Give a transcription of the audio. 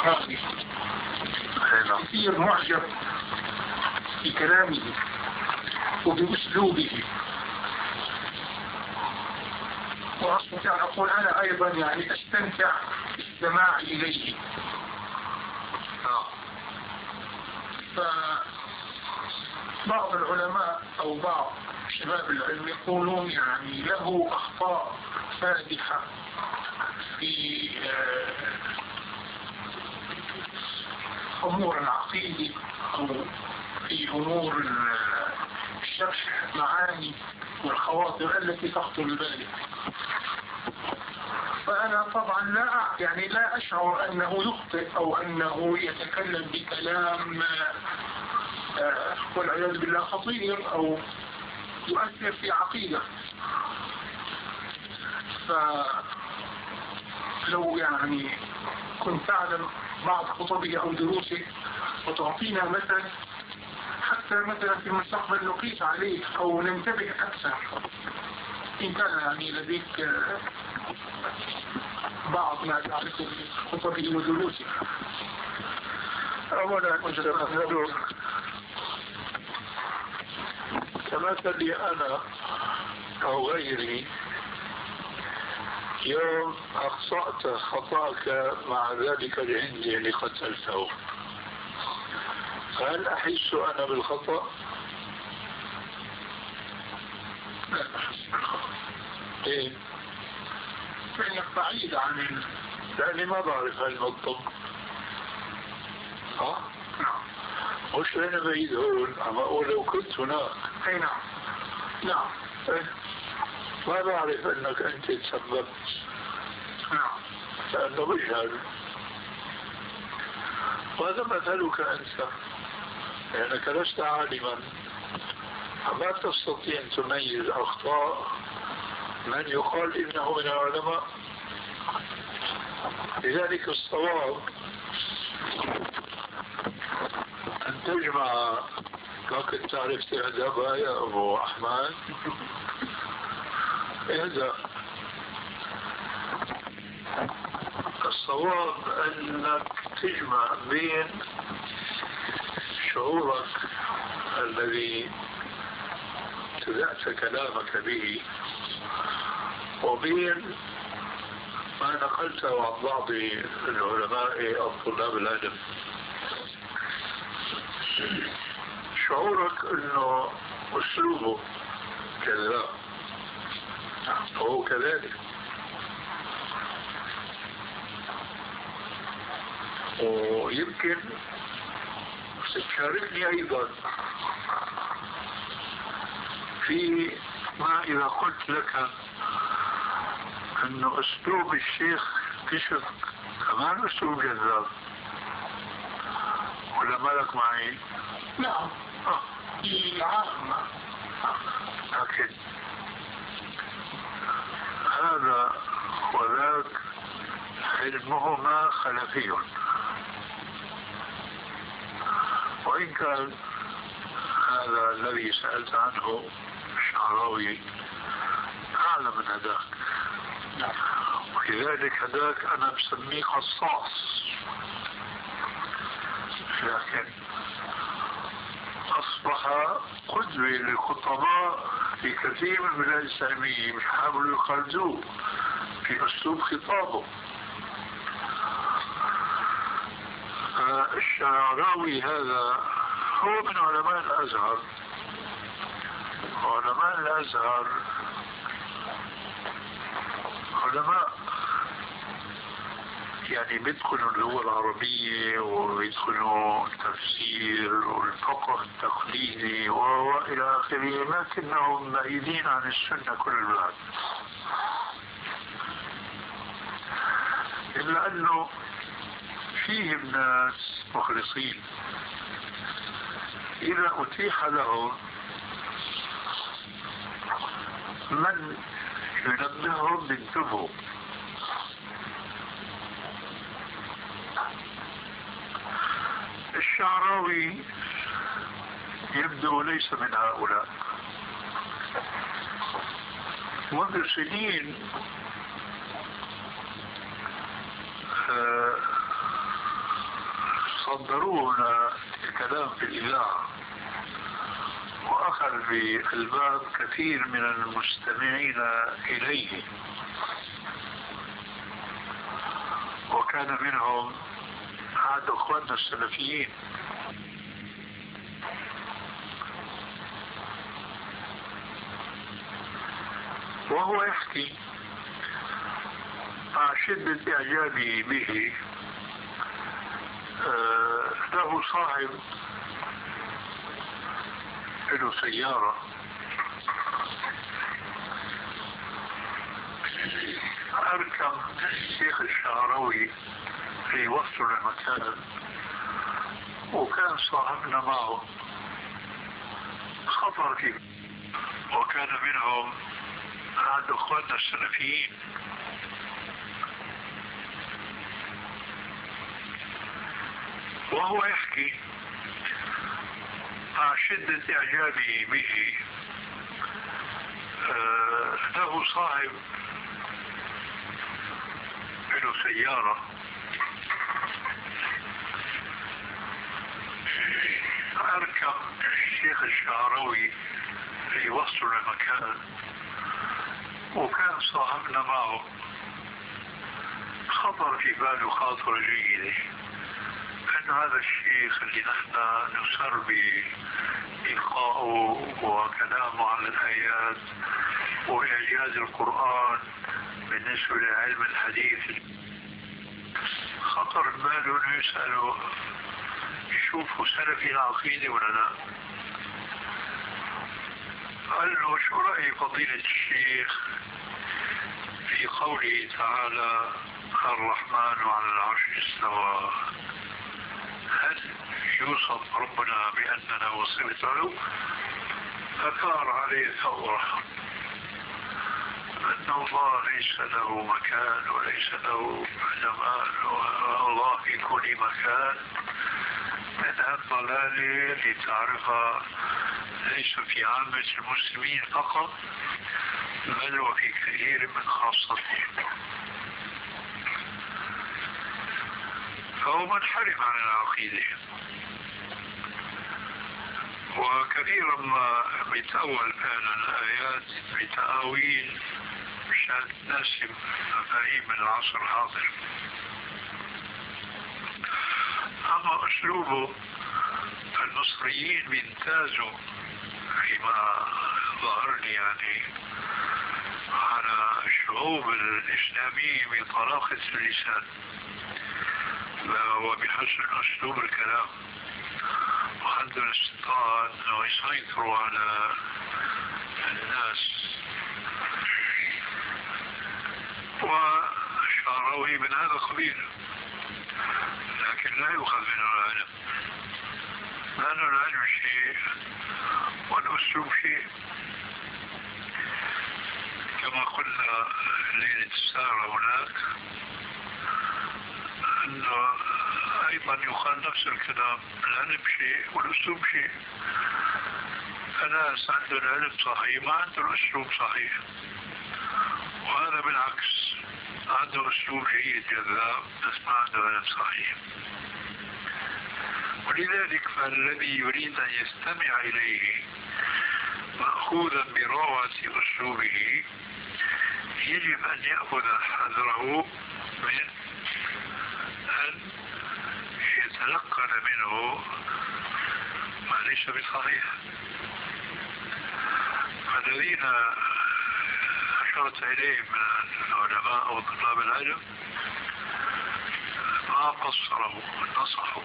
الصحابي كثير معجب بكلامه وبأسلوبه. وأستطيع أن أقول أنا أيضا يعني أستمتع بالسماع إليه. فبعض العلماء أو بعض شباب العلم يقولون يعني له أخطاء فادحة في أمور العقيدة أو في أمور الشرح معاني والخواطر التي تخطر ببالك فأنا طبعا لا يعني لا أشعر أنه يخطئ أو أنه يتكلم بكلام والعياذ بالله خطير أو يؤثر في عقيدة. فلو يعني كنت تعلم بعض خطبه أو دروسه وتعطينا مثلا حتى مثلا في المستقبل نقيس عليه أو ننتبه أكثر. إن كان يعني لديك بعض ما تعرفه من خطبه ودروسه أولا كمثلي أنا أو غيري يوم أخطأت خطأك مع ذلك العند اللي قتلته هل أحس أنا بالخطأ؟ لا أحس بالخطأ إيه؟ فإنك بعيد عن لأني ما بعرف هالنقطة ها؟ نعم مش أنا بعيد هون عم أقول لو كنت هناك أي نعم نعم إيه؟ ما بعرف أنك أنت تسببت نعم. لأنه بجهل وهذا مثلك أنت. لأنك لست عالما. فما تستطيع أن تميز أخطاء. من يقال إنه من العلماء. لذلك الصواب أن تجمع لكن تعرف تهدأ يا أبو أحمد. اهدأ الصواب أنك تجمع بين شعورك الذي ابتدأت كلامك به وبين ما نقلته عن بعض العلماء أو طلاب العلم شعورك إنه أسلوبه كذاب هو كذلك. ويمكن تشاركني أيضا في ما إذا قلت لك انه أسلوب الشيخ كشف كمان أسلوب جذاب. ولا مالك معي؟ نعم. في عامة. لكن هذا وذاك علمهما خلفي. وإن كان هذا الذي سألت عنه الشعراوي أعلى من هذاك. ولذلك هذاك أنا بسميه قصاص. لكن أصبح قدوة للخطباء في كثير من البلاد الإسلامية حاولوا يخرجوه في أسلوب خطابه. الشعراوي هذا هو من علماء الأزهر. علماء الأزهر علماء يعني بيدخلوا اللغة العربية وبيدخلوا التفسير والفقه التقليدي وإلى آخره. لكنهم بعيدين عن السنة كل الوقت إلا أنه فيهم ناس مخلصين. إذا أتيح لهم من ينبههم بانتبهوا الشعراوي يبدو ليس من هؤلاء. منذ سنين صدروا لنا الكلام في الإذاعة وأخذ بألباب كثير من المستمعين إليه وكان منهم أحد أخواننا السلفيين. وهو يحكي مع شدة إعجابي به. آه، له صاحب له سيارة. أركب الشيخ الشعراوي في وسط المكان وكان صاحبنا معه خطر فيه وكان منهم أحد أخواننا السلفيين. وهو يحكي مع شدة إعجابي به. آه، له صاحب له سيارة. أركب الشيخ الشعراوي في وسط المكان وكان صاحبنا معه. خطر في باله خاطر جيدة أن هذا الشيخ اللي نحن نسر بإلقائه وكلامه عن الآيات وإعجاز القرآن بالنسبة لعلم الحديث. خطر باله أنه يسأله يشوفوا سلفي العقيدة ولا لا. قال له شو رأي فضيلة الشيخ في قوله تعالى الرحمن على العرش استوى هل يوصف ربنا بأننا وصلت له؟ أثار عليه ثورة أن الله ليس له مكان وليس له زمان والله في كل مكان. من الضلال لتعرفها ليس في عامة المسلمين فقط بل وفي كثير من خاصتهم. فهو منحرف عن العقيدة. وكثيرا ما بيتأول فعلا الآيات بتأويل مشان تناسب مفاهيم العصر الحاضر. أما أسلوبه المصريين بيمتازوا فيما ظهر لي يعني على الشعوب الإسلامية بطلاقة اللسان. وبحسن أسلوب الكلام. وعنده الاستطاعة أنه يسيطروا على الناس. والشعراوي من هذا القبيل. لا يؤخذ منه العلم لأن العلم شيء والأسلوب شيء. كما قلنا ليلة السارة هناك أنه أيضا يقال نفس الكلام العلم شيء والأسلوب شيء. فناس عنده العلم صحيح ما عنده الأسلوب صحيح. وهذا بالعكس. عنده أسلوب جيد جذاب بس ما عنده علم صحيح. ولذلك فالذي يريد أن يستمع إليه مأخوذا بروعة أسلوبه يجب أن يأخذ حذره من أن يتلقن منه ما ليس بصحيح. الذين أشرت إليهم من العلماء أو طلاب العلم ما قصروا نصحوا